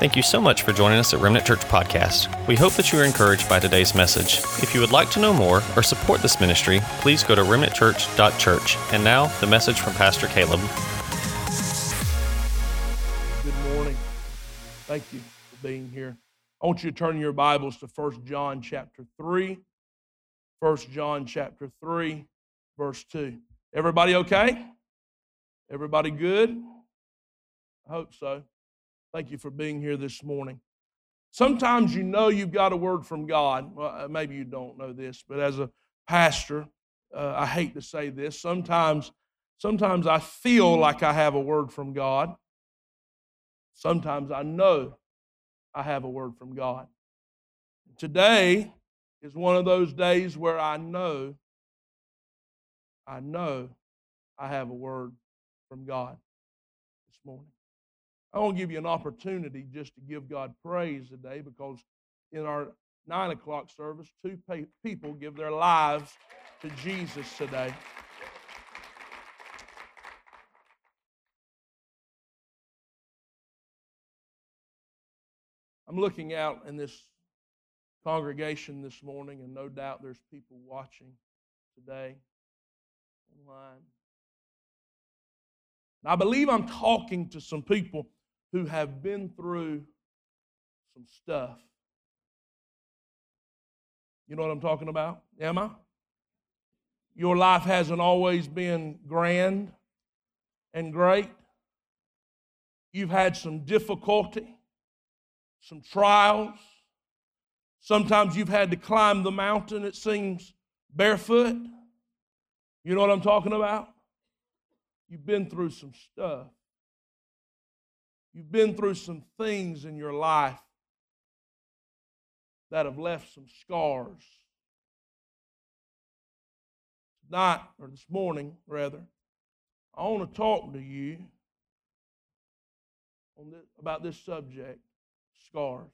Thank you so much for joining us at Remnant Church Podcast. We hope that you are encouraged by today's message. If you would like to know more or support this ministry, please go to remnantchurch.church. And now, the message from Pastor Caleb. Good morning. Thank you for being here. I want you to turn your Bibles to 1 John chapter 3. 1 John chapter 3, verse 2. Everybody okay? Everybody good? I hope so. Thank you for being here this morning. Sometimes you know you've got a word from God. Well, uh, maybe you don't know this, but as a pastor, uh, I hate to say this. Sometimes, sometimes I feel like I have a word from God. Sometimes I know I have a word from God. Today is one of those days where I know, I know I have a word from God this morning. I want to give you an opportunity just to give God praise today because in our nine o'clock service, two people give their lives to Jesus today. I'm looking out in this congregation this morning, and no doubt there's people watching today online. I believe I'm talking to some people who have been through some stuff. You know what I'm talking about? Am I? Your life hasn't always been grand and great. You've had some difficulty, some trials. Sometimes you've had to climb the mountain, it seems, barefoot. You know what I'm talking about? You've been through some stuff. You've been through some things in your life that have left some scars. Tonight, or this morning, rather, I want to talk to you this, about this subject scars.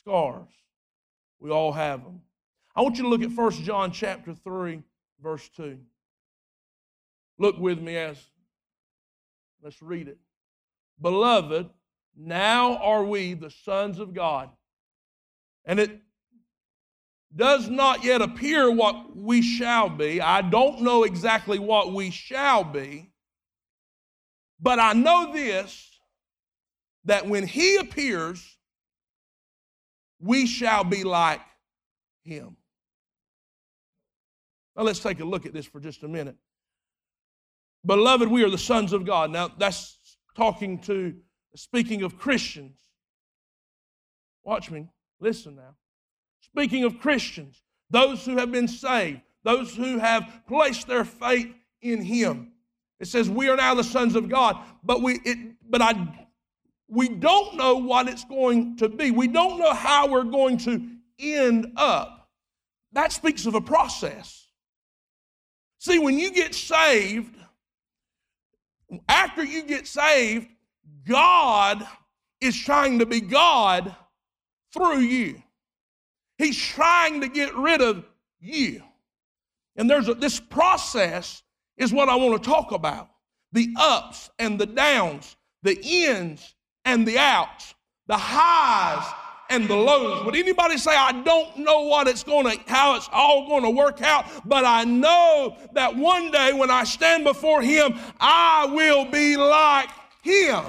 Scars. We all have them. I want you to look at 1 John chapter 3, verse 2. Look with me as let's read it. Beloved, now are we the sons of God. And it does not yet appear what we shall be. I don't know exactly what we shall be. But I know this that when he appears, we shall be like him. Now let's take a look at this for just a minute. Beloved, we are the sons of God. Now that's talking to, speaking of Christians. Watch me, listen now. Speaking of Christians, those who have been saved, those who have placed their faith in Him. It says, We are now the sons of God, but we, it, but I, we don't know what it's going to be. We don't know how we're going to end up. That speaks of a process. See, when you get saved, after you get saved, God is trying to be God through you. He's trying to get rid of you. And there's a, this process is what I want to talk about. The ups and the downs, the ins and the outs, the highs and the lows. Would anybody say, I don't know what it's going to, how it's all going to work out, but I know that one day when I stand before Him, I will be like Him.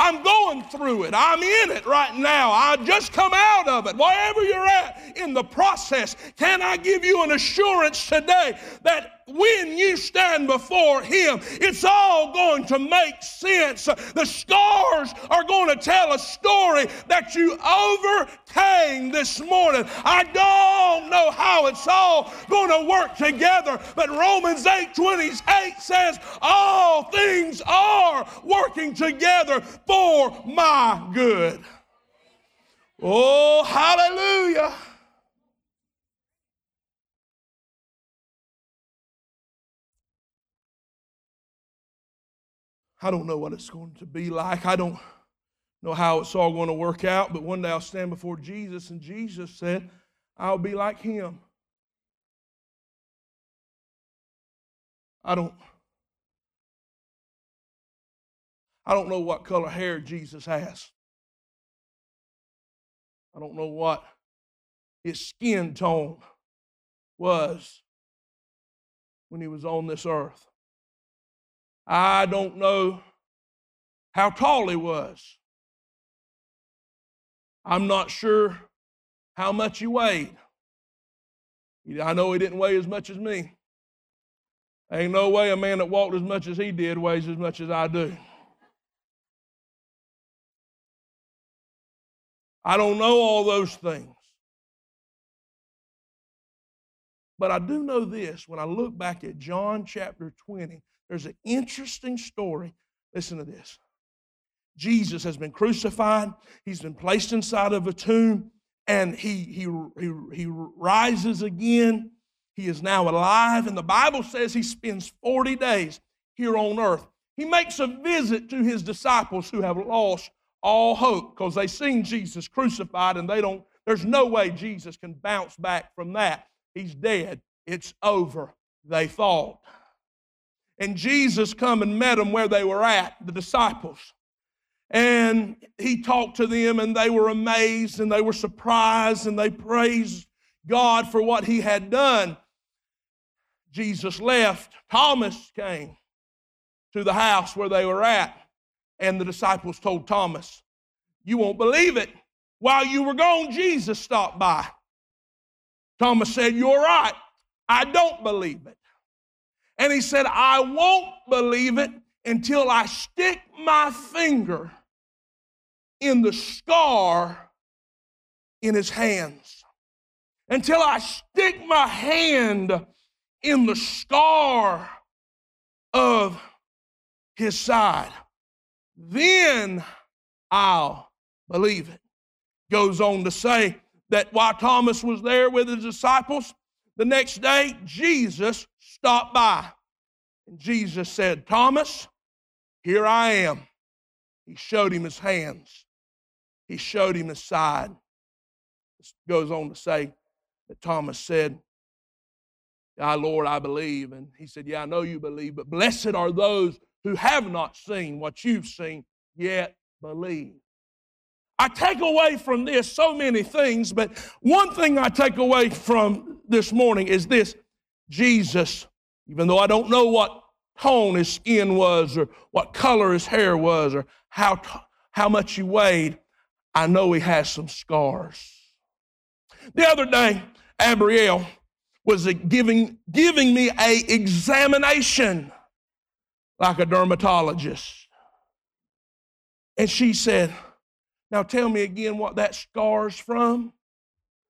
I'm going through it. I'm in it right now. I just come out of it. Wherever you're at in the process, can I give you an assurance today that when you stand before Him, it's all going to make sense. The scars are going to tell a story that you overcame this morning. I don't know how it's all going to work together, but Romans 8 28 says, All things are working together for my good. Oh, hallelujah. I don't know what it's going to be like. I don't know how it's all going to work out, but one day I'll stand before Jesus, and Jesus said, I'll be like him. I don't. I don't know what color hair Jesus has. I don't know what his skin tone was when he was on this earth. I don't know how tall he was. I'm not sure how much he weighed. I know he didn't weigh as much as me. Ain't no way a man that walked as much as he did weighs as much as I do. I don't know all those things. But I do know this when I look back at John chapter 20, there's an interesting story. Listen to this. Jesus has been crucified, he's been placed inside of a tomb, and he, he, he, he rises again. He is now alive, and the Bible says he spends 40 days here on earth. He makes a visit to his disciples who have lost all hope because they've seen Jesus crucified and they don't, there's no way Jesus can bounce back from that. He's dead. It's over, they thought. And Jesus come and met them where they were at, the disciples. And he talked to them, and they were amazed and they were surprised and they praised God for what he had done. Jesus left. Thomas came to the house where they were at, and the disciples told Thomas, You won't believe it. While you were gone, Jesus stopped by. Thomas said, You're right. I don't believe it. And he said, I won't believe it until I stick my finger in the scar in his hands. Until I stick my hand in the scar of his side. Then I'll believe it. Goes on to say that while Thomas was there with his disciples, the next day Jesus stopped by. And Jesus said, Thomas, here I am. He showed him his hands he showed him his side. This goes on to say that Thomas said, "Ah, Lord, I believe. And he said, Yeah, I know you believe, but blessed are those who have not seen what you've seen, yet believe. I take away from this so many things, but one thing I take away from this morning is this Jesus, even though I don't know what tone his skin was or what color his hair was or how, how much he weighed, I know he has some scars. The other day, Abrielle was giving, giving me a examination like a dermatologist. And she said, Now tell me again what that scar's from.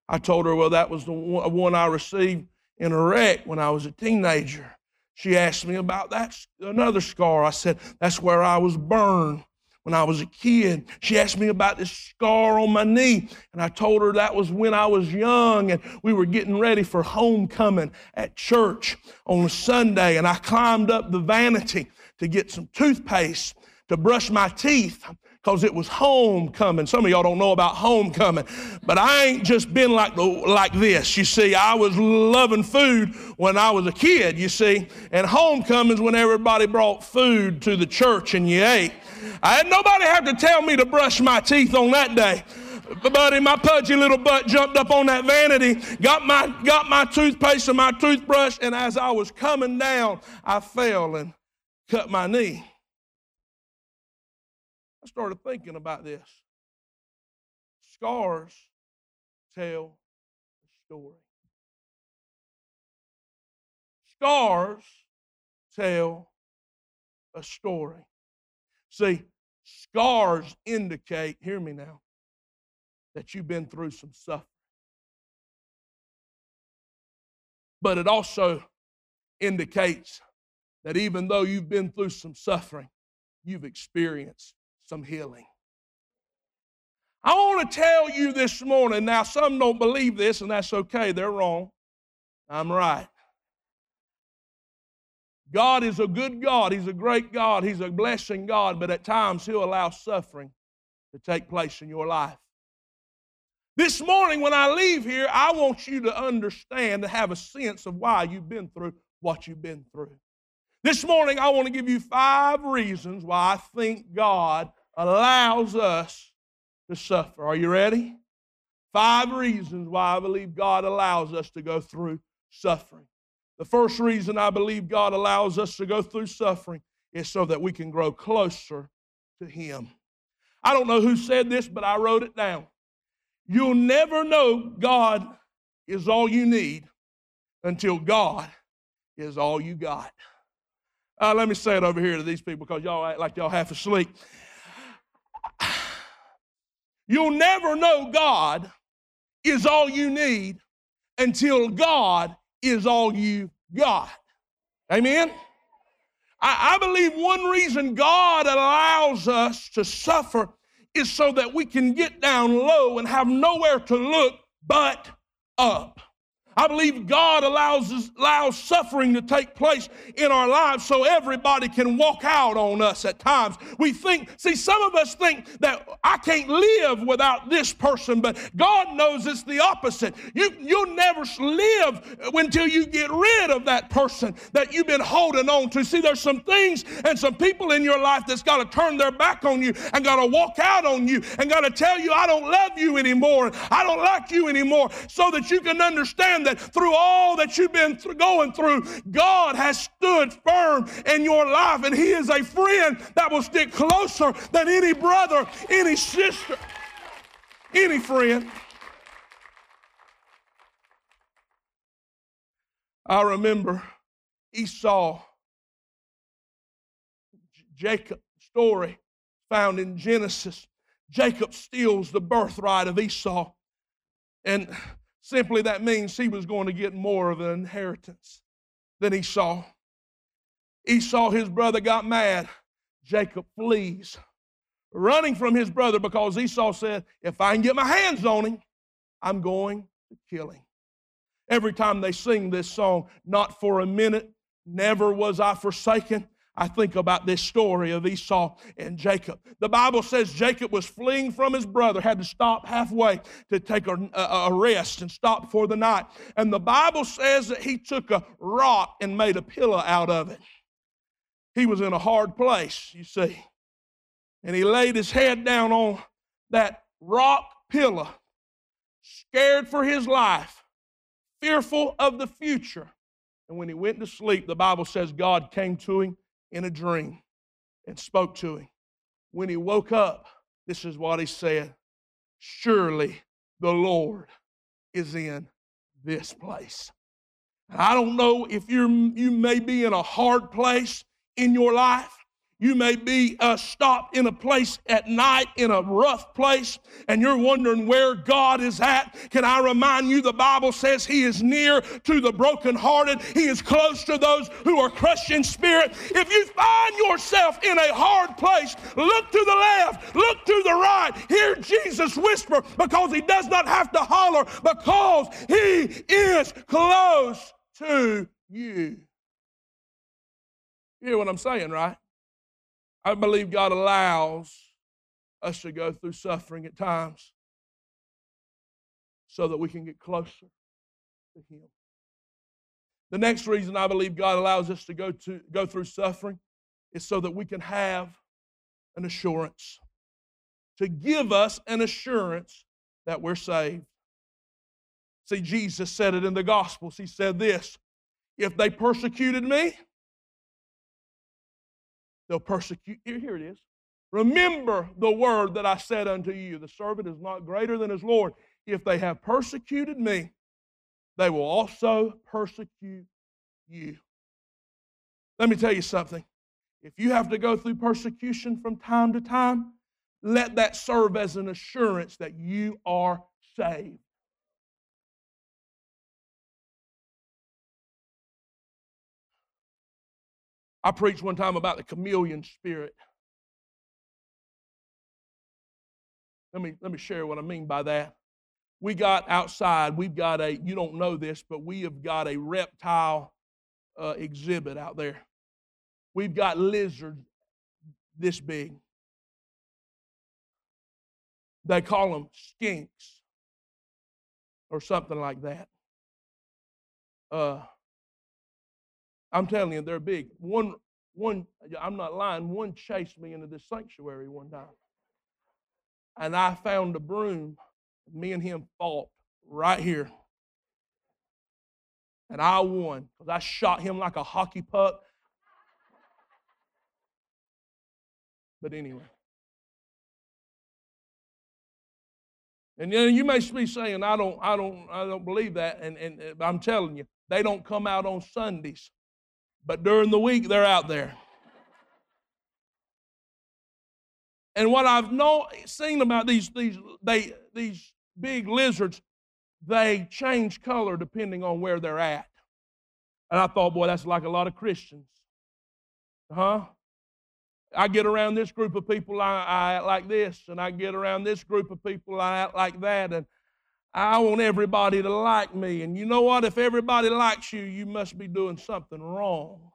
I told her, Well, that was the one I received in a wreck when I was a teenager. She asked me about that another scar. I said, That's where I was burned when I was a kid. She asked me about this scar on my knee, and I told her that was when I was young and we were getting ready for homecoming at church on a Sunday, and I climbed up the vanity to get some toothpaste to brush my teeth because it was homecoming. Some of y'all don't know about homecoming, but I ain't just been like, the, like this. You see, I was loving food when I was a kid, you see, and homecoming's when everybody brought food to the church and you ate. I had nobody have to tell me to brush my teeth on that day. Buddy, my pudgy little butt jumped up on that vanity, got my, got my toothpaste and my toothbrush, and as I was coming down, I fell and cut my knee. I started thinking about this. Scars tell a story. Scars tell a story. See, scars indicate, hear me now, that you've been through some suffering. But it also indicates that even though you've been through some suffering, you've experienced some healing. I want to tell you this morning. Now, some don't believe this, and that's okay. They're wrong. I'm right. God is a good God. He's a great God. He's a blessing God, but at times He'll allow suffering to take place in your life. This morning, when I leave here, I want you to understand to have a sense of why you've been through what you've been through. This morning, I want to give you five reasons why I think God allows us to suffer. Are you ready? Five reasons why I believe God allows us to go through suffering. The first reason I believe God allows us to go through suffering is so that we can grow closer to Him. I don't know who said this, but I wrote it down. You'll never know God is all you need until God is all you got. Uh, let me say it over here to these people because y'all act like y'all half asleep. You'll never know God is all you need until God is all you got. Amen? I, I believe one reason God allows us to suffer is so that we can get down low and have nowhere to look but up. I believe God allows, allows suffering to take place in our lives so everybody can walk out on us at times. We think, see, some of us think that I can't live without this person, but God knows it's the opposite. You, you'll never live until you get rid of that person that you've been holding on to. See, there's some things and some people in your life that's got to turn their back on you and got to walk out on you and got to tell you, I don't love you anymore. I don't like you anymore, so that you can understand that through all that you've been going through, God has stood firm in your life, and He is a friend that will stick closer than any brother, any sister, any friend. I remember Esau, Jacob story found in Genesis. Jacob steals the birthright of Esau. And Simply that means he was going to get more of an inheritance than Esau. Esau, his brother, got mad. Jacob flees, running from his brother because Esau said, If I can get my hands on him, I'm going to kill him. Every time they sing this song, not for a minute, never was I forsaken, I think about this story of Esau and Jacob. The Bible says Jacob was fleeing from his brother, had to stop halfway to take a, a, rest and stop for the night. And the Bible says that he took a rock and made a pillow out of it. He was in a hard place, you see. And he laid his head down on that rock pillow, scared for his life, fearful of the future. And when he went to sleep, the Bible says God came to him in a dream and spoke to him. When he woke up, this is what he said Surely the Lord is in this place. I don't know if you're, you may be in a hard place in your life. You may be uh, stopped in a place at night in a rough place and you're wondering where God is at. Can I remind you the Bible says He is near to the brokenhearted, He is close to those who are crushed in spirit. If you find yourself in a hard place, look to the left, look to the right, hear Jesus whisper because He does not have to holler because He is close to you. You hear what I'm saying, right? I believe God allows us to go through suffering at times so that we can get closer to Him. The next reason I believe God allows us to go, to, go through suffering is so that we can have an assurance, to give us an assurance that we're saved. See, Jesus said it in the Gospels. He said this If they persecuted me, They'll persecute. You. Here it is. Remember the word that I said unto you the servant is not greater than his Lord. If they have persecuted me, they will also persecute you. Let me tell you something. If you have to go through persecution from time to time, let that serve as an assurance that you are saved. I preached one time about the chameleon spirit. Let me, let me share what I mean by that. We got outside, we've got a, you don't know this, but we have got a reptile uh, exhibit out there. We've got lizards this big. They call them skinks or something like that. Uh, I'm telling you, they're big. One, one, I'm not lying, one chased me into this sanctuary one time. And I found a broom. Me and him fought right here. And I won because I shot him like a hockey puck. But anyway. And you, know, you may be saying, I don't, I don't, I don't believe that. And, and uh, I'm telling you, they don't come out on Sundays. But during the week, they're out there. And what I've know, seen about these, these, they, these big lizards, they change color depending on where they're at. And I thought, boy, that's like a lot of Christians. Huh? I get around this group of people, I, I act like this, and I get around this group of people, I act like that, and I want everybody to like me. And you know what? If everybody likes you, you must be doing something wrong.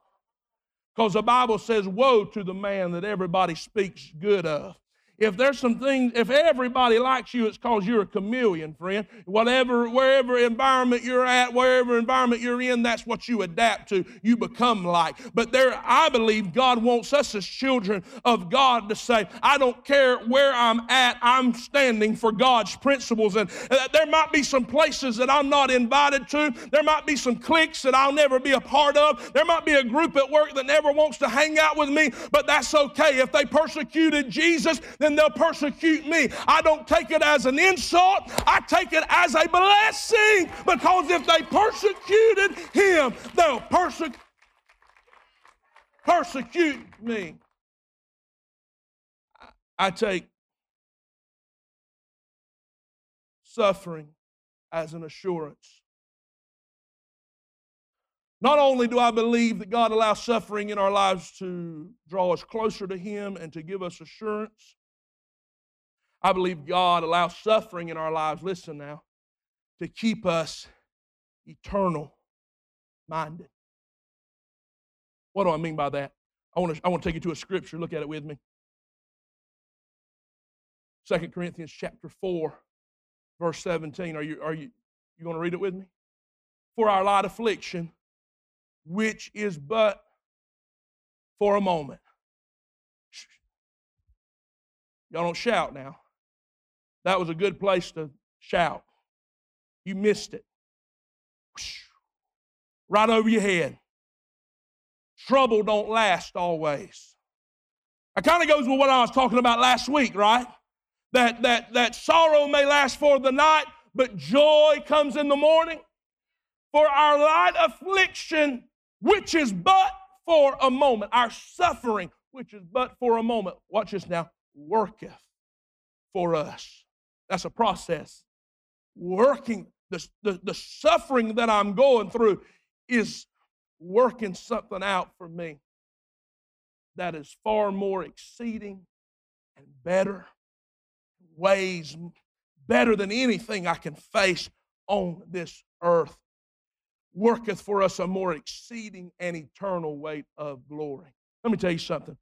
Because the Bible says, Woe to the man that everybody speaks good of. If there's some things, if everybody likes you, it's because you're a chameleon, friend. Whatever, wherever environment you're at, wherever environment you're in, that's what you adapt to. You become like. But there, I believe God wants us as children of God to say, I don't care where I'm at, I'm standing for God's principles. And uh, there might be some places that I'm not invited to. There might be some cliques that I'll never be a part of. There might be a group at work that never wants to hang out with me, but that's okay. If they persecuted Jesus, then they'll persecute me. I don't take it as an insult, I take it as a blessing because if they persecuted him, they'll persecute persecute me. I take suffering as an assurance. Not only do I believe that God allows suffering in our lives to draw us closer to Him and to give us assurance, I believe God allows suffering in our lives, listen now, to keep us eternal minded. What do I mean by that? I want to, I want to take you to a scripture. Look at it with me. Second Corinthians chapter 4, verse 17. Are you, are you, you going to read it with me? For our light affliction, which is but for a moment. Y'all don't shout now. That was a good place to shout. You missed it. Right over your head. Trouble don't last always. It kind of goes with what I was talking about last week, right? That, that, that sorrow may last for the night, but joy comes in the morning. For our light affliction, which is but for a moment, our suffering, which is but for a moment, watch this now, worketh for us. That's a process. Working, the, the, the suffering that I'm going through is working something out for me that is far more exceeding and better, ways better than anything I can face on this earth. Worketh for us a more exceeding and eternal weight of glory. Let me tell you something.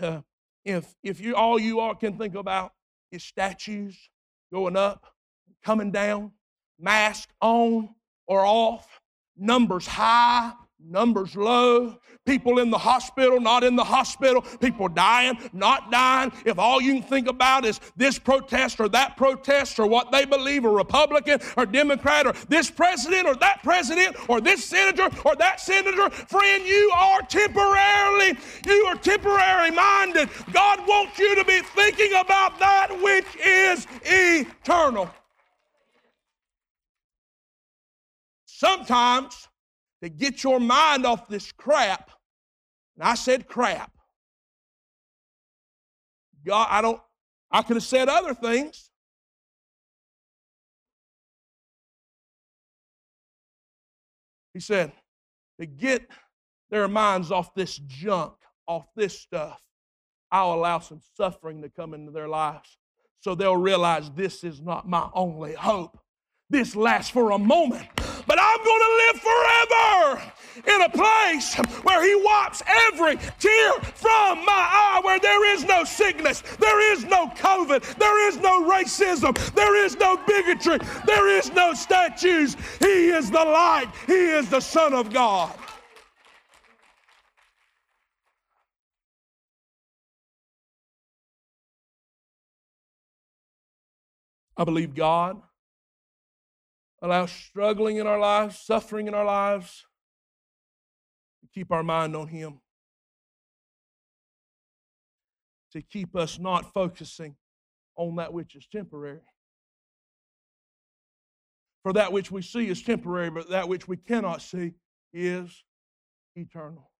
Uh, if if you all you all can think about is statues going up, coming down, mask on or off, numbers high, numbers low, people in the hospital, not in the hospital, people dying, not dying. If all you can think about is this protest or that protest or what they believe, a Republican or Democrat or this president or that president or this senator or that senator, friend, you are temporarily, you are temporary minded. God wants you to be thinking about that which is eternal. Sometimes to get your mind off this crap. And I said crap. God, I don't, I could have said other things. He said, to get their minds off this junk, off this stuff, I'll allow some suffering to come into their lives so they'll realize this is not my only hope. This lasts for a moment, going to live forever in a place where He wipes every tear from my eye, where there is no sickness, there is no COVID, there is no racism, there is no bigotry, there is no statues. He is the light, He is the Son of God. I believe God allows struggling in our lives, suffering in our lives, to keep our mind on Him, to keep us not focusing on that which is temporary. For that which we see is temporary, but that which we cannot see is eternal.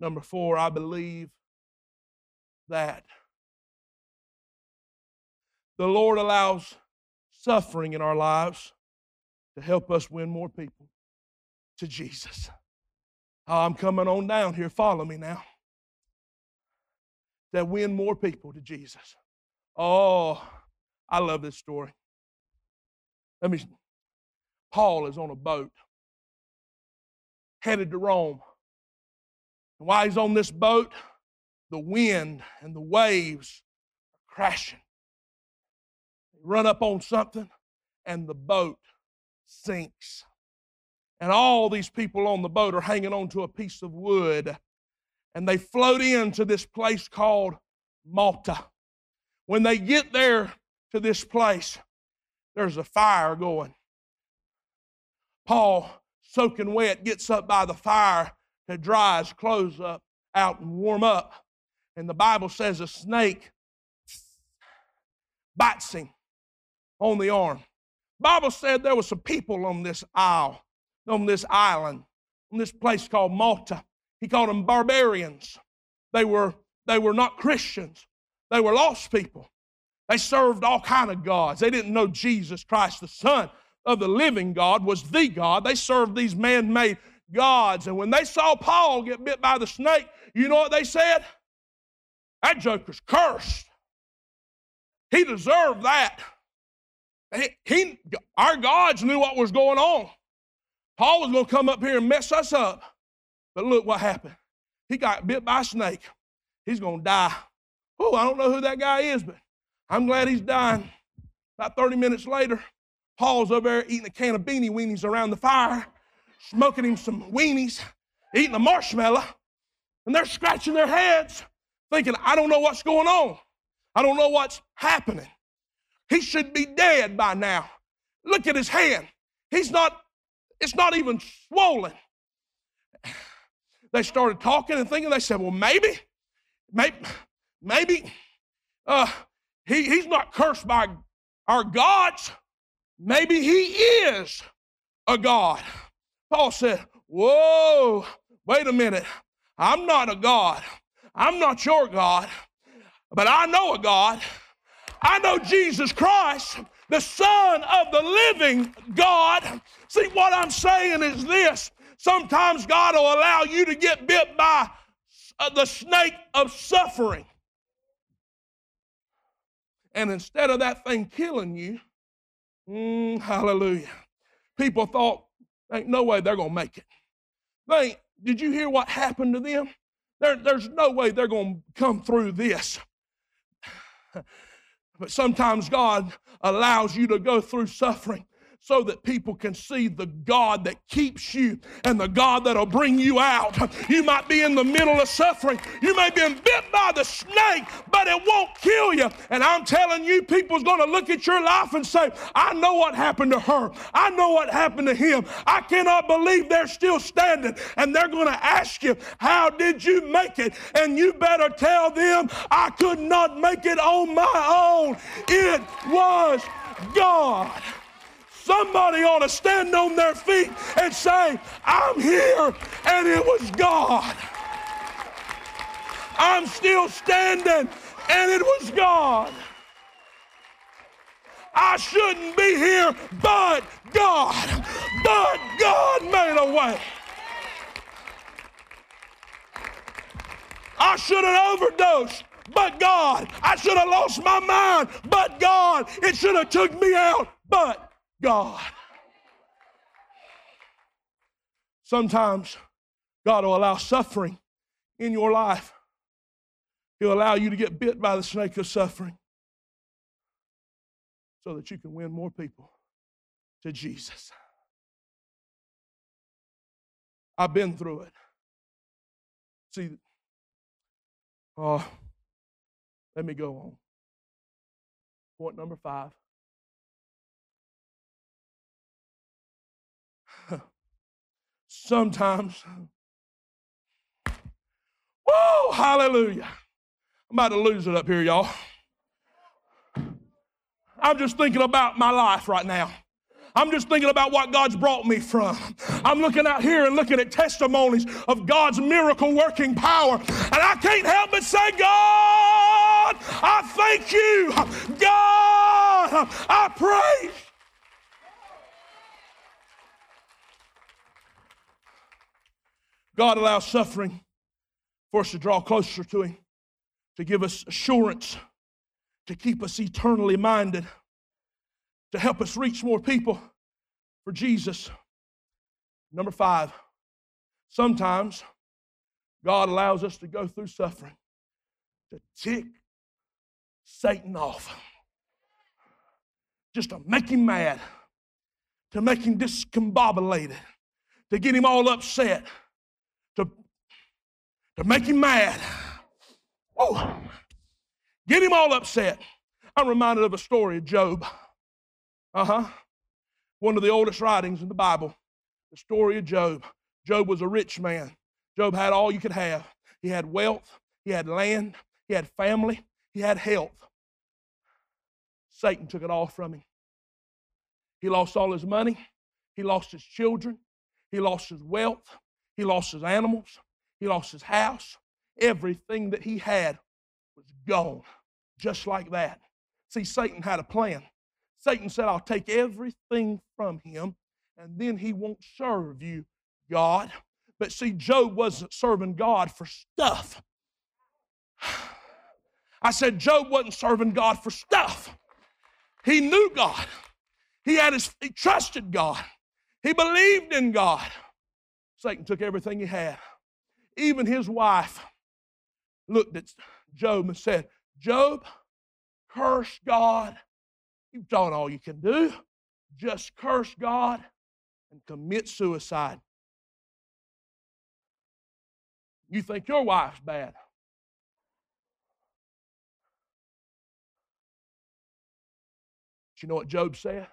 Number four, I believe that the Lord allows suffering in our lives to help us win more people to Jesus. I'm coming on down here. Follow me now. That win more people to Jesus. Oh, I love this story. Let me. Paul is on a boat headed to Rome. And while he's on this boat, the wind and the waves are crashing. Run up on something, and the boat sinks. And all these people on the boat are hanging onto a piece of wood. And they float into this place called Malta. When they get there to this place, there's a fire going. Paul, soaking wet, gets up by the fire to dry his clothes up out and warm up. And the Bible says a snake bites him on the arm. Bible said there were some people on this isle, on this island, on this place called Malta. He called them barbarians. They were, they were not Christians. They were lost people. They served all kind of gods. They didn't know Jesus Christ, the Son of the living God, was the God. They served these man-made gods. And when they saw Paul get bit by the snake, you know what they said? That joker's cursed. He deserved that. He, our gods knew what was going on. Paul was going to come up here and mess us up. But look what happened. He got bit by a snake. He's going to die. Oh, I don't know who that guy is, but I'm glad he's dying. About 30 minutes later, Paul's over there eating a can of beanie weenies around the fire, smoking him some weenies, eating a marshmallow, and they're scratching their heads, thinking, I don't know what's going on. I don't know what's happening. He should be dead by now. Look at his hand. He's not, it's not even swollen. They started talking and thinking, they said, well, maybe, maybe, maybe uh, he, he's not cursed by our gods. Maybe he is a God. Paul said, Whoa, wait a minute. I'm not a God. I'm not your God, but I know a God. I know Jesus Christ, the Son of the living God. See, what I'm saying is this sometimes God will allow you to get bit by uh, the snake of suffering. And instead of that thing killing you, mm, hallelujah, people thought, ain't no way they're going to make it. They, did you hear what happened to them? There, there's no way they're going to come through this. But sometimes God allows you to go through suffering so that people can see the God that keeps you and the God that'll bring you out. You might be in the middle of suffering. You may be bit by the snake, but it won't kill you. And I'm telling you, people's going to look at your life and say, I know what happened to her. I know what happened to him. I cannot believe they're still standing. And they're going to ask you, How did you make it? And you better tell them, I could not make it on my own. It was God. Somebody ought to stand on their feet and say, I'm here, and it was God. I'm still standing, and it was God. I shouldn't be here, but God, but God made a way. I should have overdosed, but God. I should have lost my mind, but God. It should have took me out, but God. Sometimes God will allow suffering in your life. He'll allow you to get bit by the snake of suffering so that you can win more people to Jesus. I've been through it. See, uh, Let me go on. Point number five. Sometimes, whoa, hallelujah. I'm about to lose it up here, y'all. I'm just thinking about my life right now. I'm just thinking about what God's brought me from. I'm looking out here and looking at testimonies of God's miracle working power. And I can't help but say, God, I thank you. God, I praise. God allows suffering for us to draw closer to Him, to give us assurance, to keep us eternally minded to help us reach more people for Jesus. Number five, sometimes God allows us to go through suffering to tick Satan off, just to make him mad, to make him discombobulated, to get him all upset, to make him mad. Oh, get him all upset. I'm reminded of a story of Job. Uh huh. One of the oldest writings in the Bible, the story of Job. Job was a rich man. Job had all you could have. He had wealth, he had land, he had family, he had health. Satan took it all from him. He lost all his money, he lost his children, he lost his wealth, he lost his animals, he lost his house. Everything that he had was gone, just like that. See, Satan had a plan. Satan said, I'll take everything from him and then he won't serve you, God. But see, Job wasn't serving God for stuff. I said, Job wasn't serving God for stuff. He knew God. He had his, he trusted God. He believed in God. Satan took everything he had. Even his wife looked at Job and said, Job, curse God You've done all you can do. Just curse God and commit suicide. You think your wife's bad. But you know what Job said?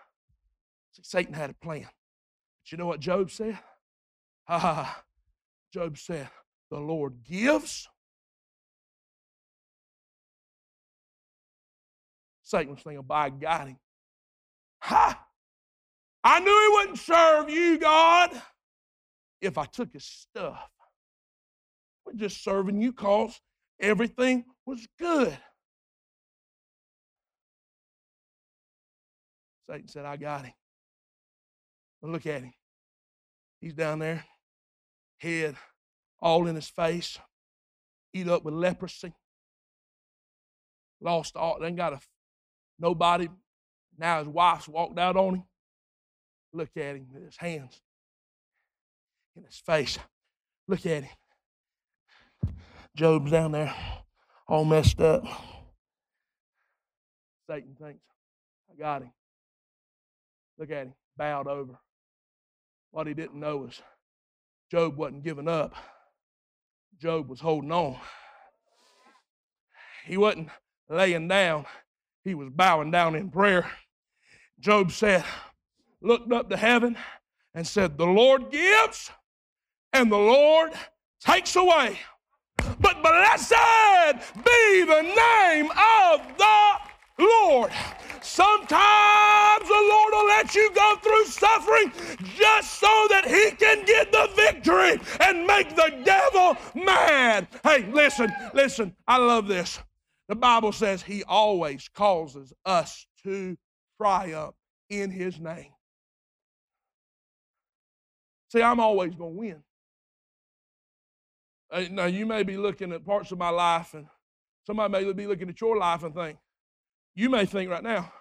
See, Satan had a plan. But you know what Job said? Ha ha. Job said, The Lord gives Satan was thinking, by God, him. Ha! I knew he wouldn't serve you, God, if I took his stuff. We're just serving you because everything was good. Satan said, I got him. But look at him. He's down there, head all in his face, eat up with leprosy, lost all, then got a Nobody. Now his wife's walked out on him. Look at him with his hands in his face. Look at him. Job's down there all messed up. Satan thinks, I got him. Look at him, bowed over. What he didn't know was Job wasn't giving up. Job was holding on. He wasn't laying down he was bowing down in prayer. Job said, looked up to heaven and said, The Lord gives and the Lord takes away. But blessed be the name of the Lord. Sometimes the Lord will let you go through suffering just so that He can get the victory and make the devil mad. Hey, listen, listen, I love this. The Bible says He always causes us to triumph in His name. See, I'm always going to win. Now, you may be looking at parts of my life, and somebody may be looking at your life and think, you may think right now,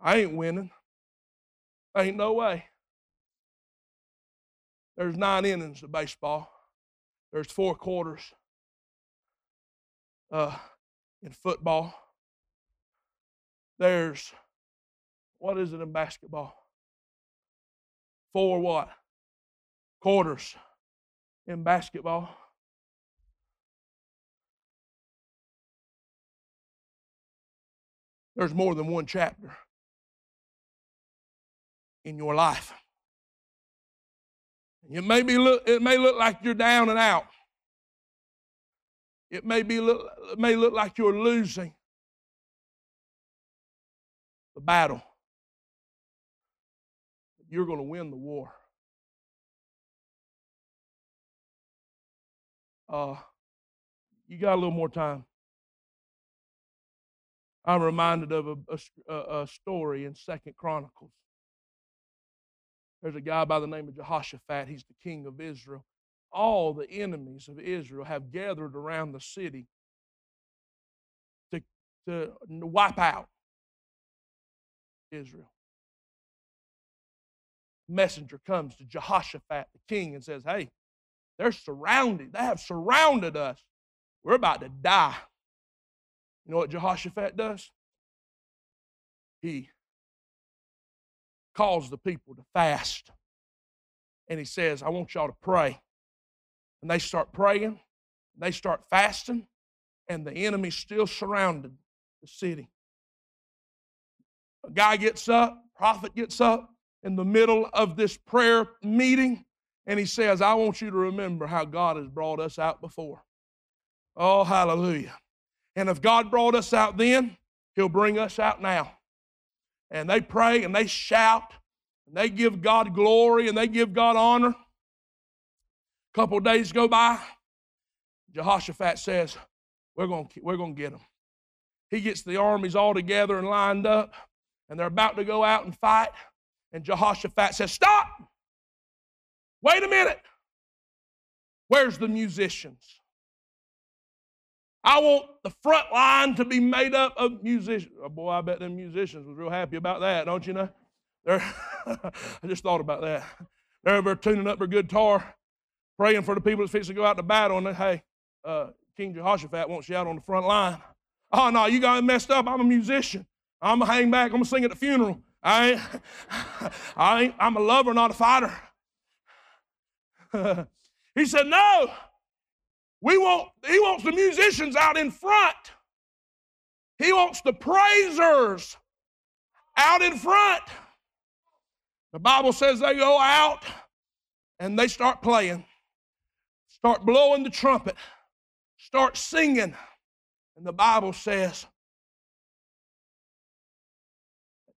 I ain't winning. Ain't no way. There's nine innings of baseball. There's four quarters. Uh, in football. There's, what is it in basketball? Four what? Quarters in basketball. There's more than one chapter in your life. It may, be look, it may look like you're down and out. It may, be look, it may look like you're losing the battle. You're going to win the war. Uh, you got a little more time. I'm reminded of a, a, a story in Second Chronicles. There's a guy by the name of Jehoshaphat. He's the king of Israel. All the enemies of Israel have gathered around the city to, to wipe out Israel. Messenger comes to Jehoshaphat, the king, and says, Hey, they're surrounded. They have surrounded us. We're about to die. You know what Jehoshaphat does? He calls the people to fast. And he says, I want y'all to pray. And they start praying, they start fasting, and the enemy still surrounded the city. A guy gets up, prophet gets up in the middle of this prayer meeting, and he says, I want you to remember how God has brought us out before. Oh, hallelujah. And if God brought us out then, He'll bring us out now and they pray and they shout and they give God glory and they give God honor. A couple days go by. Jehoshaphat says, We're going we're going to get them. He gets the armies all together and lined up, and they're about to go out and fight. And Jehoshaphat says, Stop! Wait a minute. Where's the musicians? I want the front line to be made up of musicians. Oh boy, I bet them musicians was real happy about that, don't you know? They're I just thought about that. They're over tuning up their guitar, praying for the people that's fixing to go out to battle, and hey, uh, King Jehoshaphat wants you out on the front line. Oh no, you got messed up. I'm a musician. I'm gonna hang back. I'm gonna sing at the funeral. I ain't, I ain't, I'm a lover, not a fighter. he said, No, we want, he wants the musicians out in front. He wants the praisers out in front. The Bible says they go out and they start playing, start blowing the trumpet, start singing. And the Bible says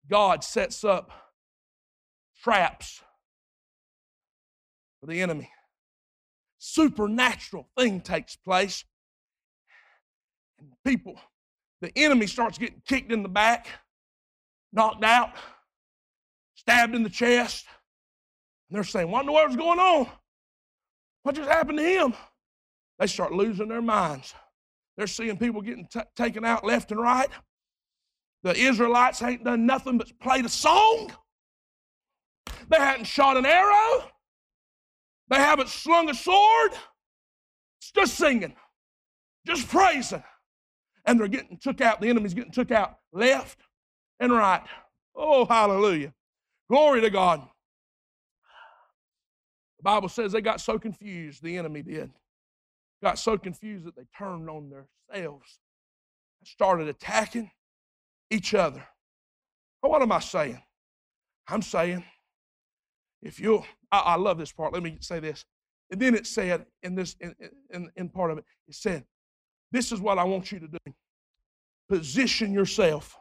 God sets up traps for the enemy supernatural thing takes place. And people, the enemy starts getting kicked in the back, knocked out, stabbed in the chest. And they're saying, What in the world's going on? What just happened to him? They start losing their minds. They're seeing people getting t- taken out left and right. The Israelites ain't done nothing but played a song. They hadn't shot an arrow. They haven't slung a sword. It's just singing, just praising. And they're getting took out. The enemy's getting took out left and right. Oh, hallelujah. Glory to God. The Bible says they got so confused, the enemy did. Got so confused that they turned on themselves and started attacking each other. What am I saying? I'm saying if you I, I, love this part. Let me say this. And then it said in this in, in, in part of it, it said, This is what I want you to do. Position yourself,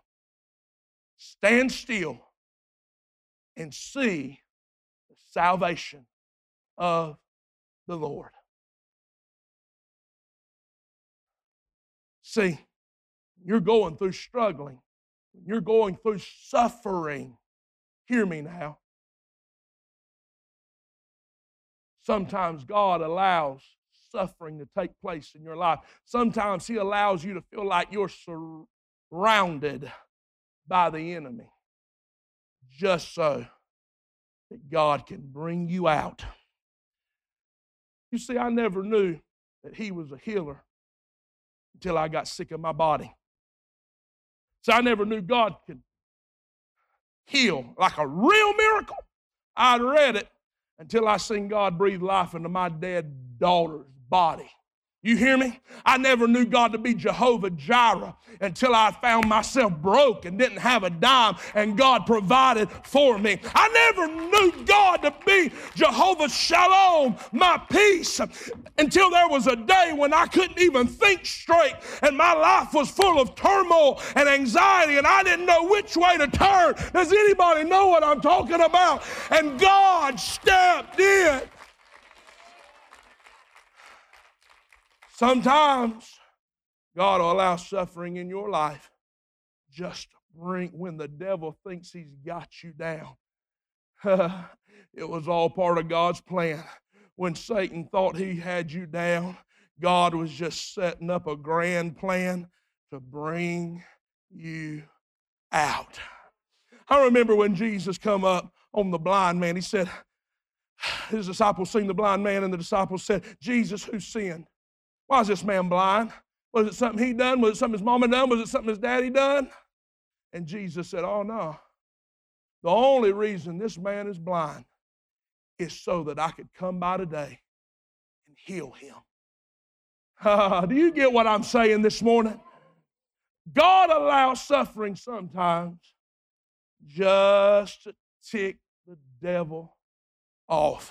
stand still, and see the salvation of the Lord. See, you're going through struggling, you're going through suffering. Hear me now. Sometimes God allows suffering to take place in your life. Sometimes He allows you to feel like you're surrounded by the enemy just so that God can bring you out. You see, I never knew that He was a healer until I got sick of my body. So I never knew God could heal like a real miracle. I'd read it until I seen God breathe life into my dead daughter's body. You hear me? I never knew God to be Jehovah Jireh until I found myself broke and didn't have a dime, and God provided for me. I never knew God to be Jehovah Shalom, my peace, until there was a day when I couldn't even think straight, and my life was full of turmoil and anxiety, and I didn't know which way to turn. Does anybody know what I'm talking about? And God stepped in. Sometimes God will allow suffering in your life just bring when the devil thinks he's got you down. it was all part of God's plan. When Satan thought he had you down, God was just setting up a grand plan to bring you out. I remember when Jesus come up on the blind man, he said, his disciples seen the blind man, and the disciples said, Jesus, who sinned? Why is this man blind? Was it something he done? Was it something his mama done? Was it something his daddy done? And Jesus said, Oh no. The only reason this man is blind is so that I could come by today and heal him. do you get what I'm saying this morning? God allows suffering sometimes just to tick the devil off.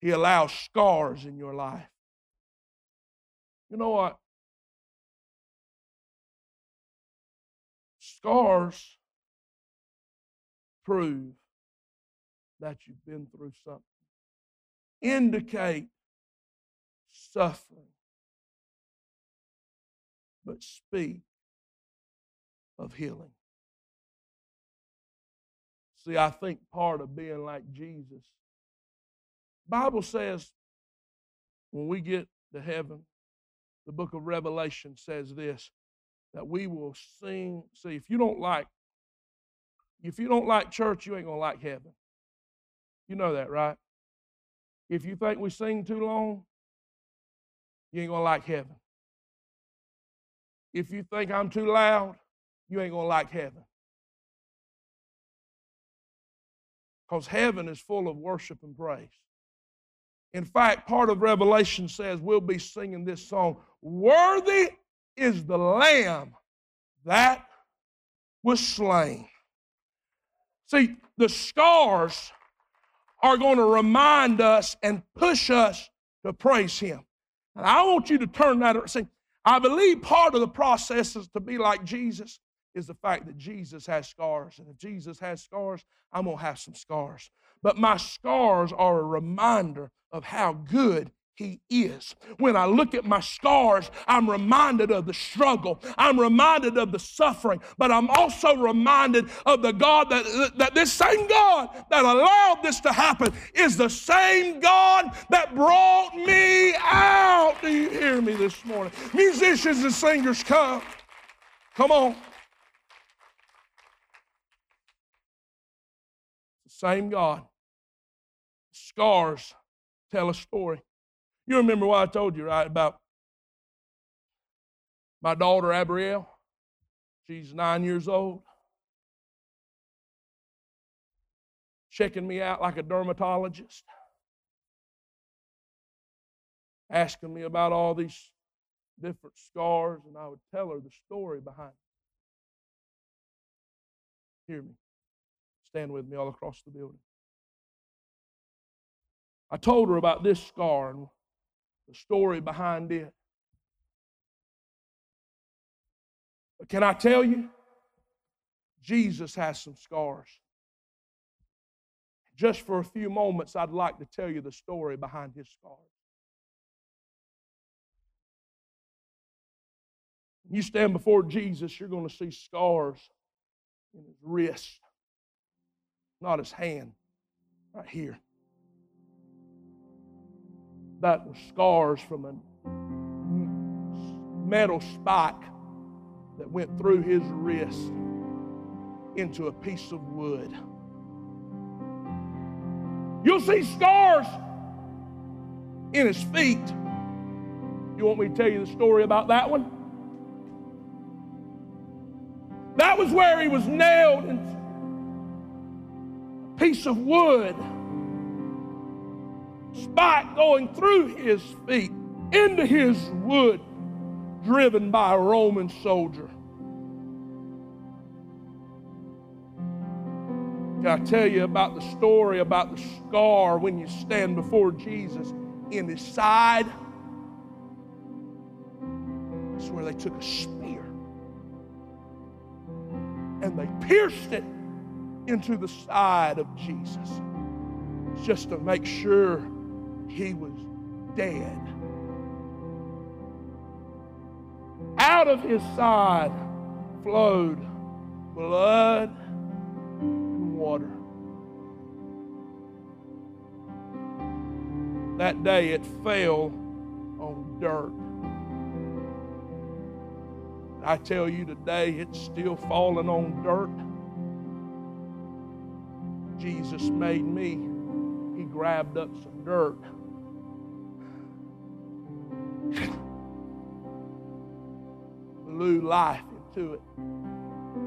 He allows scars in your life you know what? Scars prove that you've been through something, indicate suffering, but speak of healing. See, I think part of being like Jesus, Bible says when we get to heaven, the book of Revelation says this that we will sing. See, if you don't like, if you don't like church, you ain't gonna like heaven. You know that, right? If you think we sing too long, you ain't gonna like heaven. If you think I'm too loud, you ain't gonna like heaven. Because heaven is full of worship and praise. In fact, part of Revelation says we'll be singing this song Worthy is the Lamb that was slain. See, the scars are going to remind us and push us to praise Him. And I want you to turn that around. See, I believe part of the process is to be like Jesus is the fact that Jesus has scars. And if Jesus has scars, I'm going to have some scars. But my scars are a reminder of how good he is. When I look at my scars, I'm reminded of the struggle. I'm reminded of the suffering, but I'm also reminded of the God that, that this same God that allowed this to happen is the same God that brought me out. Do you hear me this morning? Musicians and singers, come. Come on. Same God. Scars tell a story. You remember what I told you, right, about my daughter, Abrielle? She's nine years old. Checking me out like a dermatologist. Asking me about all these different scars, and I would tell her the story behind it. Hear me. Stand with me all across the building. I told her about this scar and the story behind it. But can I tell you? Jesus has some scars. Just for a few moments, I'd like to tell you the story behind his scars. You stand before Jesus, you're going to see scars in his wrist, not his hand, right here that was scars from a metal spike that went through his wrist into a piece of wood. You'll see scars in his feet. You want me to tell you the story about that one? That was where he was nailed in a piece of wood spike going through his feet. into his wood, driven by a Roman soldier. Can I tell you about the story about the scar when you stand before Jesus in his side? That's where they took a spear and they pierced it into the side of Jesus just to make sure he was dead. Out of his side flowed blood and water. That day it fell on dirt. I tell you today, it's still falling on dirt. Jesus made me. He grabbed up some dirt. Blew life into it.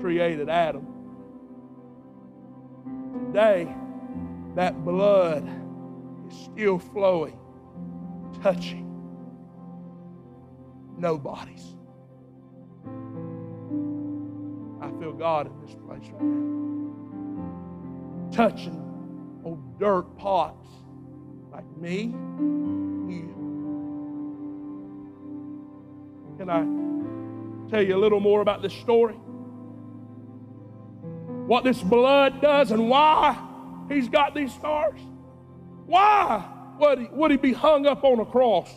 Created Adam today, that blood is still flowing, touching nobody's. I feel God in this place right now. Touching old dirt pots like me, you. Can I tell you a little more about this story? what this blood does and why he's got these scars? Why would he, would he be hung up on a cross?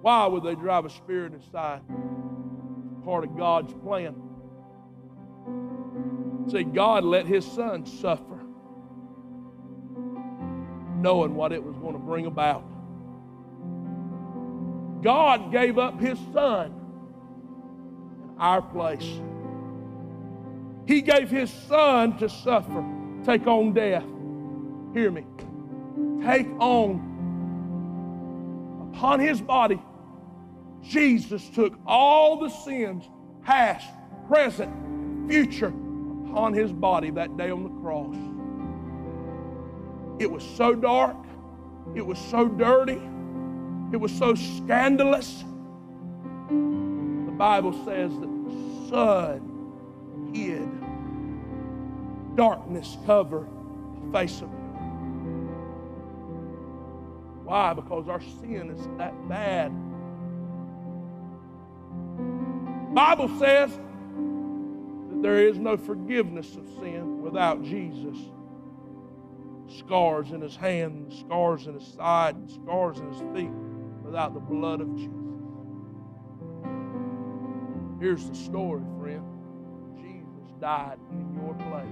Why would they drive a spear inside? Part of God's plan. See, God let his son suffer, knowing what it was going to bring about. God gave up his son in our place. He gave his son to suffer, take on death. Hear me. Take on upon his body. Jesus took all the sins, past, present, future, upon his body that day on the cross. It was so dark. It was so dirty. It was so scandalous. The Bible says that the sun hid. Darkness covered the face of the. Why? Because our sin is that bad. Bible says that there is no forgiveness of sin without Jesus. Scars in his hand, scars in his side, scars in his feet, without the blood of Jesus. Here's the story, friend Jesus died in your place,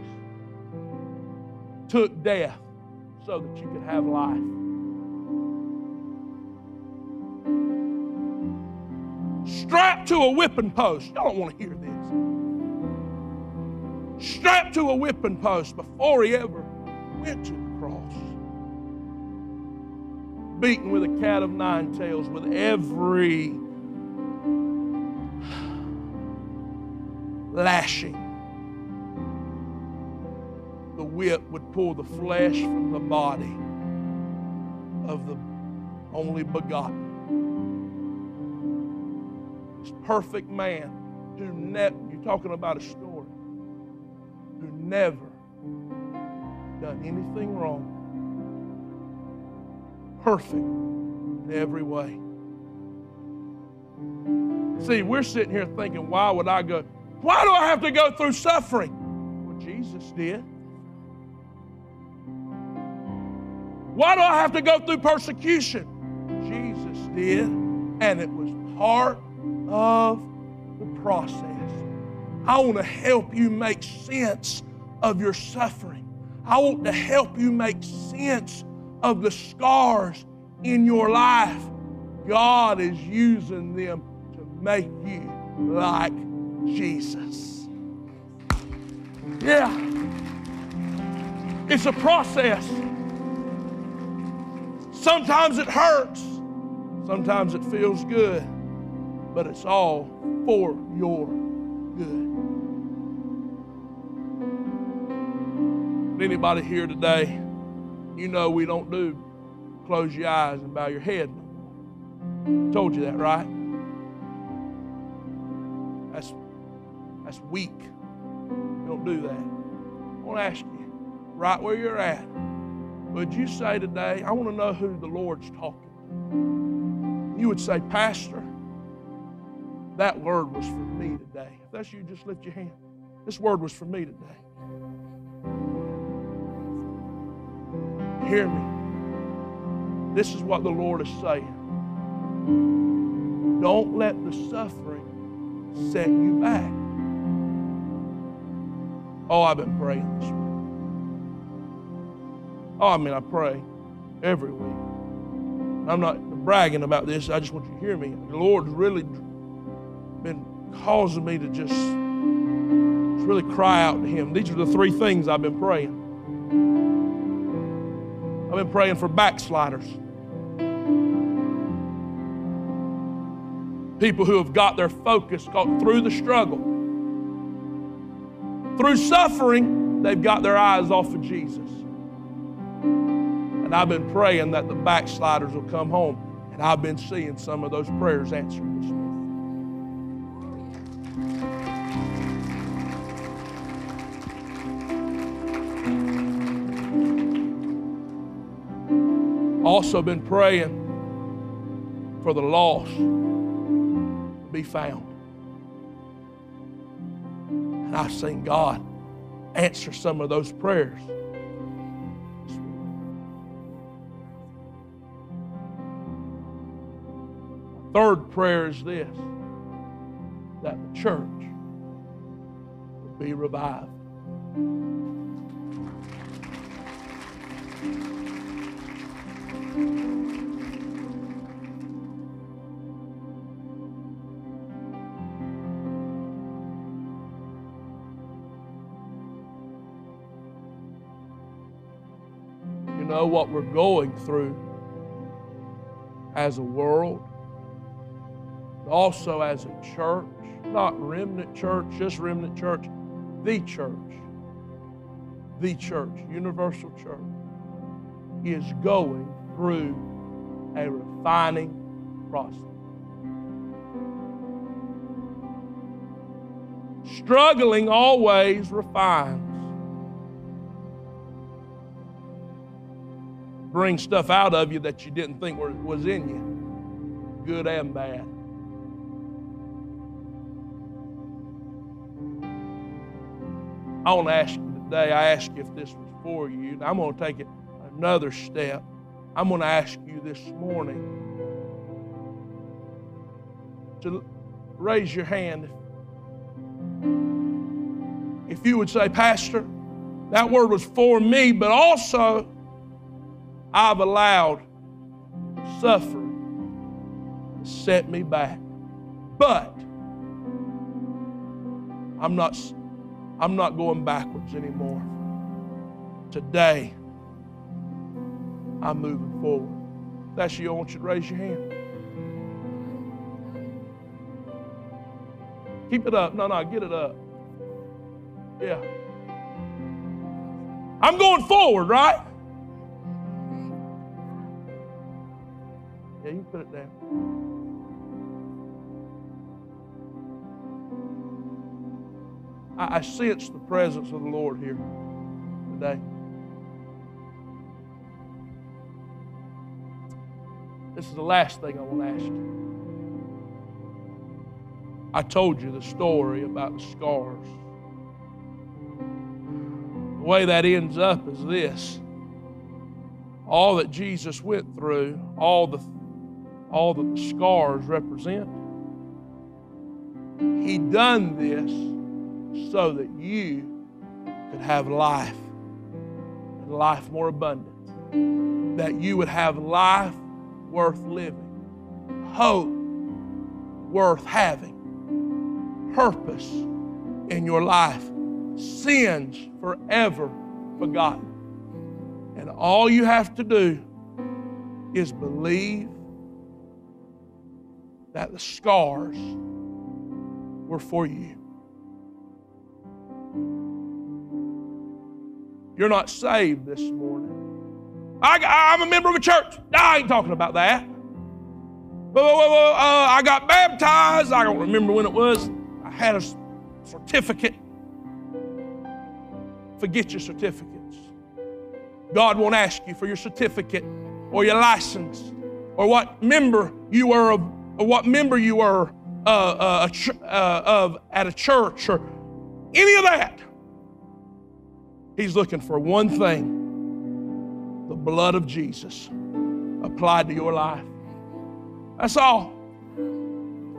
took death so that you could have life. Strapped to a whipping post. Y'all don't want to hear this. Strapped to a whipping post before he ever went to. Beaten with a cat of nine tails, with every lashing The whip would pull the flesh from the body of the only begotten. This perfect man who never, you're talking about a story, who never done anything wrong. Perfect in every way. See, we're sitting here thinking, why would I go? Why do I have to go through suffering? Well, Jesus did. Why do I have to go through persecution? Jesus did, and it was part of the process. I want to help you make sense of your suffering. I want to help you make sense of the scars in your life. God is using them to make you like Jesus. Yeah. It's a process. Sometimes it hurts, sometimes it feels good, but it's all for your good. Anybody here today, you know we don't do close your eyes and bow your head. Told you that, right? That's that's weak. Don't do that. I want to ask you, right where you're at, would you say today, I want to know who the Lord's talking to? You would say, Pastor, that word was for me today. If that's you, just lift your hand. This word was for me today. Hear me. This is what the Lord is saying. Don't let the suffering set you back. Oh, I've been praying this week. Oh, I mean, I pray every week. I'm not bragging about this. I just want you to hear me. The Lord's really been causing me to just, just really cry out to Him. These are the three things I've been praying. I've been praying for backsliders. People who have got their focus through the struggle. Through suffering, they've got their eyes off of Jesus. And I've been praying that the backsliders will come home. And I've been seeing some of those prayers answered Also, been praying for the lost to be found. And I've seen God answer some of those prayers. Third prayer is this that the church will be revived. You know what we're going through as a world, also as a church, not remnant church, just remnant church, the church, the church, universal church, is going through a refining process. Struggling always refines. Brings stuff out of you that you didn't think was in you, good and bad. I want to ask you today, I ask you if this was for you, I'm going to take it another step. I'm going to ask you this morning to raise your hand. If you would say, Pastor, that word was for me, but also I've allowed suffering to set me back. But I'm not I'm not going backwards anymore. Today, I'm moving forward. That's you. I want you to raise your hand. Keep it up. No, no, get it up. Yeah. I'm going forward, right? Yeah, you put it down. I, I sense the presence of the Lord here today. This is the last thing I want to ask you. I told you the story about the scars. The way that ends up is this all that Jesus went through, all the all that the scars represent. He done this so that you could have life and life more abundant. That you would have life worth living, hope worth having, purpose in your life, sins forever forgotten. And all you have to do is believe that the scars were for you. You're not saved this morning. I, am a member of a church. I ain't talking about that. uh, I got baptized. I don't remember when it was. I had a certificate. Forget your certificates. God won't ask you for your certificate or your license or what member you were of, or what member you were uh, uh, uh, of at a church or any of that. He's looking for one thing the blood of Jesus applied to your life. That's all.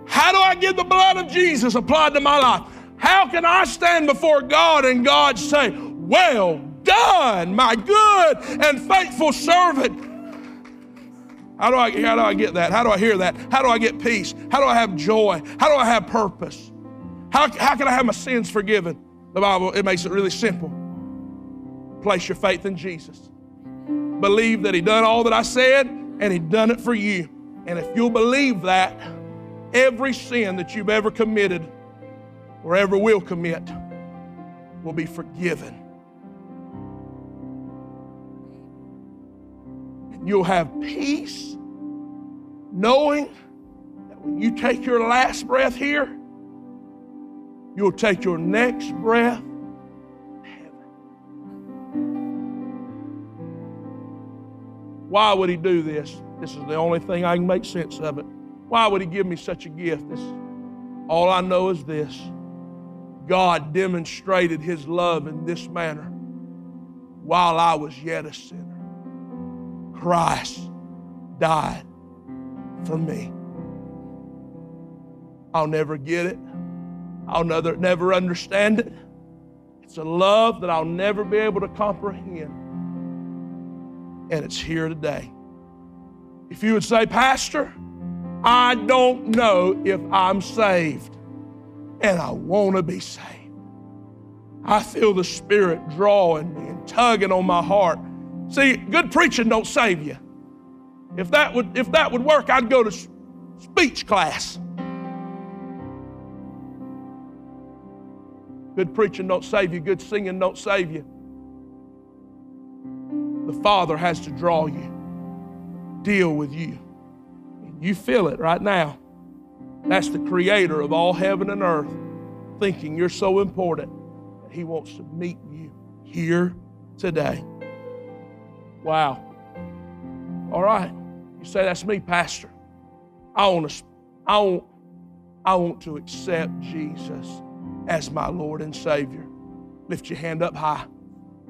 How do I get the blood of Jesus applied to my life? How can I stand before God and God say, Well done, my good and faithful servant? How do, I, how do I get that? How do I hear that? How do I get peace? How do I have joy? How do I have purpose? How, how can I have my sins forgiven? The Bible, it makes it really simple. Place your faith in Jesus. Believe that He done all that I said and He done it for you. And if you'll believe that, every sin that you've ever committed or ever will commit will be forgiven. And you'll have peace knowing that when you take your last breath here, you'll take your next breath Why would he do this? This is the only thing I can make sense of it. Why would he give me such a gift? This, all I know is this God demonstrated his love in this manner while I was yet a sinner. Christ died for me. I'll never get it. I'll never, never understand it. It's a love that I'll never be able to comprehend. And it's here today. If you would say, Pastor, I don't know if I'm saved, and I want to be saved. I feel the Spirit drawing me and tugging on my heart. See, good preaching don't save you. If that would, if that would work, I'd go to speech class. Good preaching don't save you. Good singing don't save you. The Father has to draw you deal with you. You feel it right now. That's the creator of all heaven and earth thinking you're so important that he wants to meet you here today. Wow. All right. You say that's me, Pastor. I want to I want I want to accept Jesus as my Lord and Savior. Lift your hand up high.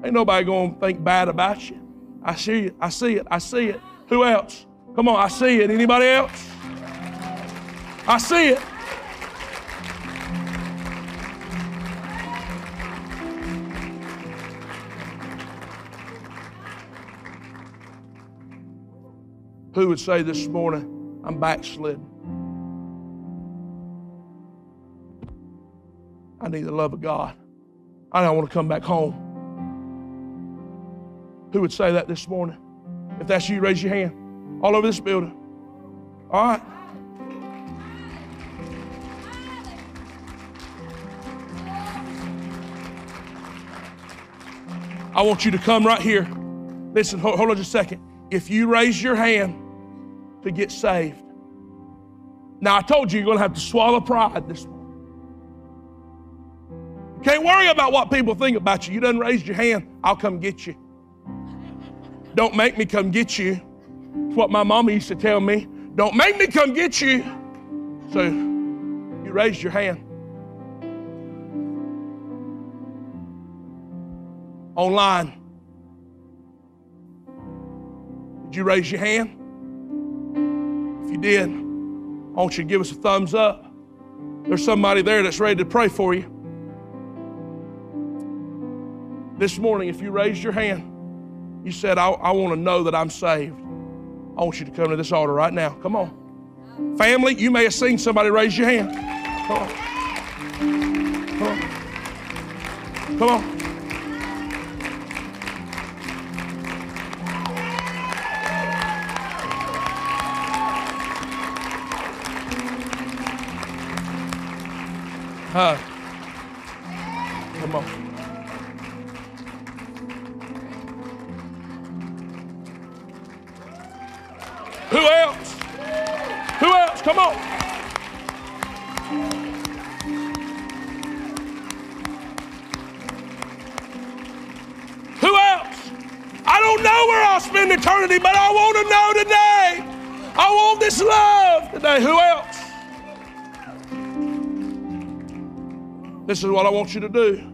Ain't nobody going to think bad about you. I see it. I see it. I see it. Who else? Come on, I see it. Anybody else? I see it. Who would say this morning, I'm backslidden? I need the love of God. I don't want to come back home. Who would say that this morning? If that's you, raise your hand. All over this building. All right. I want you to come right here. Listen, hold, hold on just a second. If you raise your hand to get saved, now I told you you're going to have to swallow pride this morning. Can't worry about what people think about you. You done raised your hand, I'll come get you. Don't make me come get you. It's what my mama used to tell me. Don't make me come get you. So you raised your hand. Online. Did you raise your hand? If you did, I want you to give us a thumbs up. There's somebody there that's ready to pray for you. This morning, if you raised your hand, you said, I, I want to know that I'm saved. I want you to come to this altar right now. Come on. Family, you may have seen somebody raise your hand. Come on. Come on. Come on. Come on. Love today. Who else? This is what I want you to do.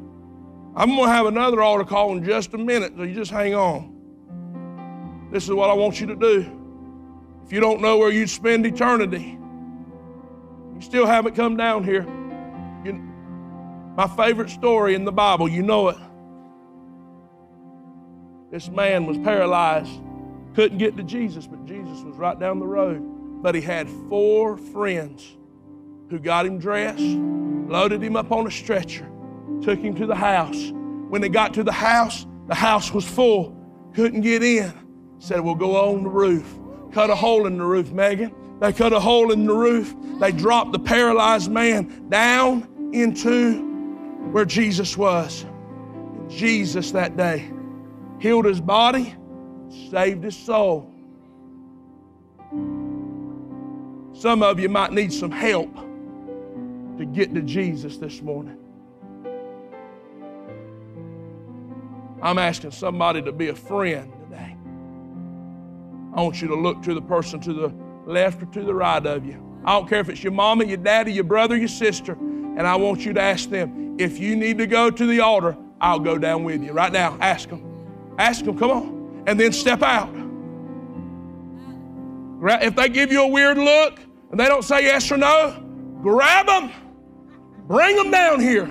I'm going to have another altar call in just a minute, so you just hang on. This is what I want you to do. If you don't know where you'd spend eternity, you still haven't come down here. You, my favorite story in the Bible, you know it. This man was paralyzed, couldn't get to Jesus, but Jesus was right down the road. But he had four friends who got him dressed, loaded him up on a stretcher, took him to the house. When they got to the house, the house was full, couldn't get in. Said, We'll go on the roof. Cut a hole in the roof, Megan. They cut a hole in the roof. They dropped the paralyzed man down into where Jesus was. Jesus that day healed his body, saved his soul. Some of you might need some help to get to Jesus this morning. I'm asking somebody to be a friend today. I want you to look to the person to the left or to the right of you. I don't care if it's your mama, your daddy, your brother, your sister, and I want you to ask them if you need to go to the altar, I'll go down with you. Right now, ask them. Ask them, come on. And then step out. If they give you a weird look and they don't say yes or no, grab them. Bring them down here.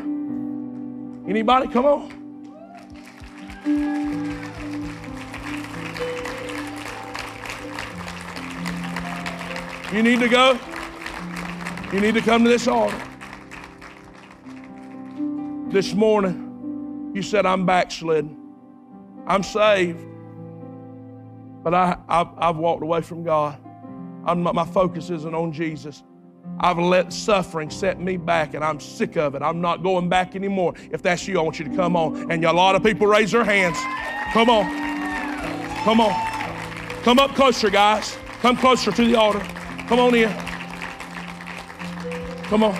Anybody? Come on. You need to go. You need to come to this altar. This morning, you said, I'm backslidden. I'm saved, but I, I've, I've walked away from God. I'm my focus isn't on Jesus. I've let suffering set me back, and I'm sick of it. I'm not going back anymore. If that's you, I want you to come on. And a lot of people raise their hands. Come on. Come on. Come up closer, guys. Come closer to the altar. Come on in. Come on.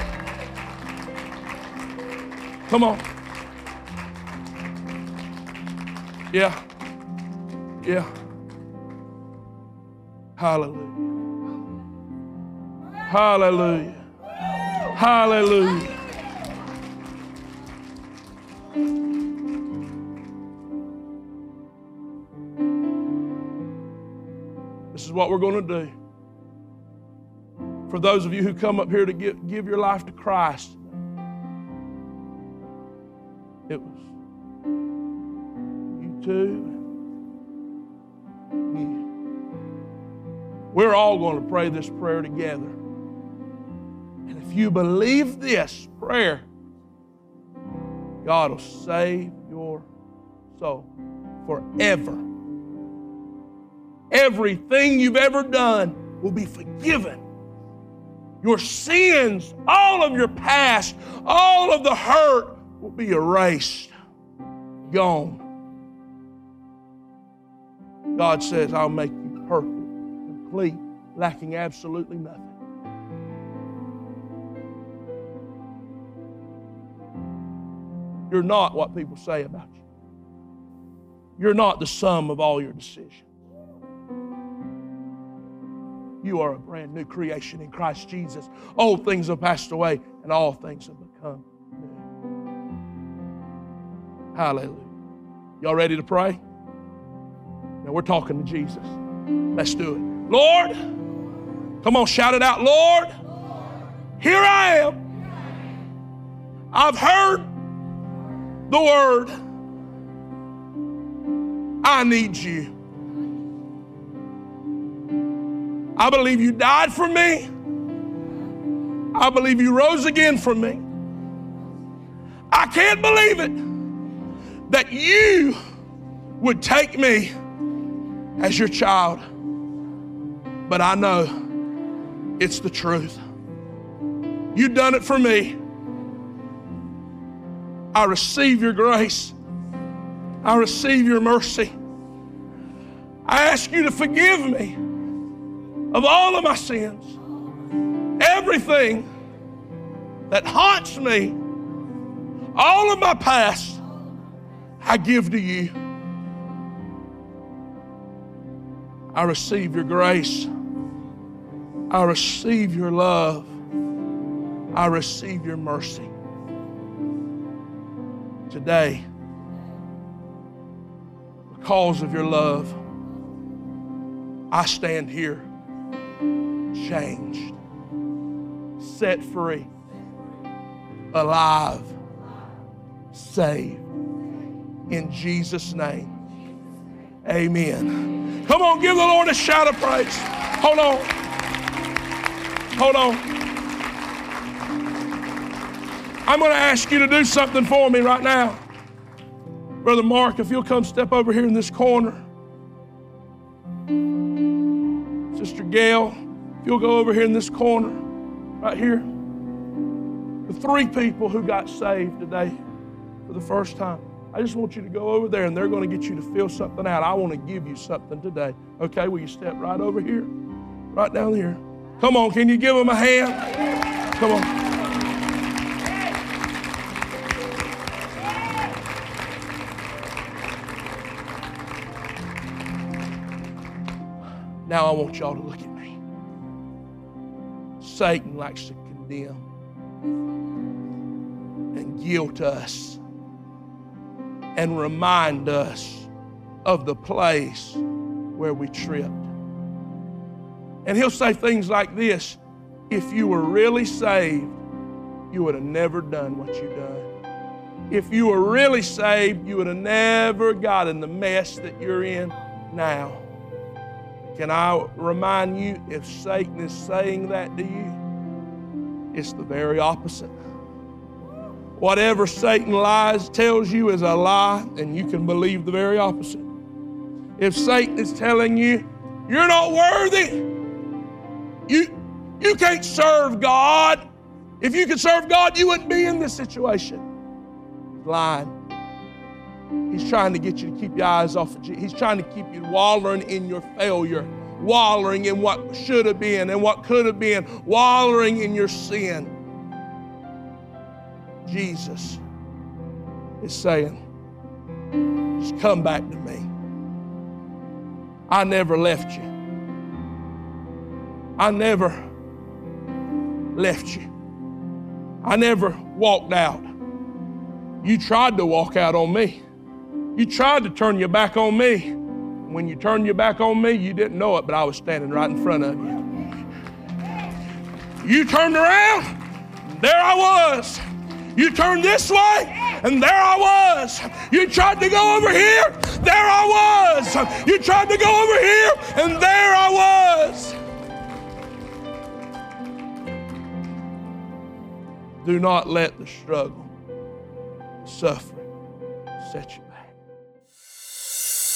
Come on. Yeah. Yeah. Hallelujah. Hallelujah. Hallelujah. This is what we're going to do. For those of you who come up here to give, give your life to Christ, it was you too. We're all going to pray this prayer together. If you believe this prayer, God will save your soul forever. Everything you've ever done will be forgiven. Your sins, all of your past, all of the hurt will be erased, gone. God says, I'll make you perfect, complete, lacking absolutely nothing. You're not what people say about you. You're not the sum of all your decisions. You are a brand new creation in Christ Jesus. Old things have passed away, and all things have become new. Hallelujah. Y'all ready to pray? Now we're talking to Jesus. Let's do it. Lord, come on, shout it out. Lord, here I am. I've heard the word. I need you. I believe you died for me. I believe you rose again for me. I can't believe it that you would take me as your child. But I know it's the truth. You've done it for me. I receive your grace. I receive your mercy. I ask you to forgive me of all of my sins. Everything that haunts me, all of my past, I give to you. I receive your grace. I receive your love. I receive your mercy. Today, because of your love, I stand here changed, set free, alive, saved. In Jesus' name, amen. Come on, give the Lord a shout of praise. Hold on. Hold on. I'm going to ask you to do something for me right now. Brother Mark, if you'll come step over here in this corner. Sister Gail, if you'll go over here in this corner, right here. The three people who got saved today for the first time. I just want you to go over there and they're going to get you to fill something out. I want to give you something today. Okay, will you step right over here? Right down here. Come on, can you give them a hand? Come on. Now I want y'all to look at me. Satan likes to condemn and guilt us and remind us of the place where we tripped. And he'll say things like this if you were really saved, you would have never done what you've done. If you were really saved, you would have never gotten the mess that you're in now. Can I remind you if Satan is saying that to you, it's the very opposite. Whatever Satan lies tells you is a lie, and you can believe the very opposite. If Satan is telling you you're not worthy, you, you can't serve God. If you could serve God, you wouldn't be in this situation. Lying. He's trying to get you to keep your eyes off of Jesus. He's trying to keep you wallowing in your failure, wallowing in what should have been and what could have been, wallowing in your sin. Jesus is saying, just come back to me. I never left you. I never left you. I never walked out. You tried to walk out on me. You tried to turn your back on me. When you turned your back on me, you didn't know it, but I was standing right in front of you. You turned around, there I was. You turned this way, and there I was. You tried to go over here, there I was. You tried to go over here, and there I was. Do not let the struggle, suffering set you.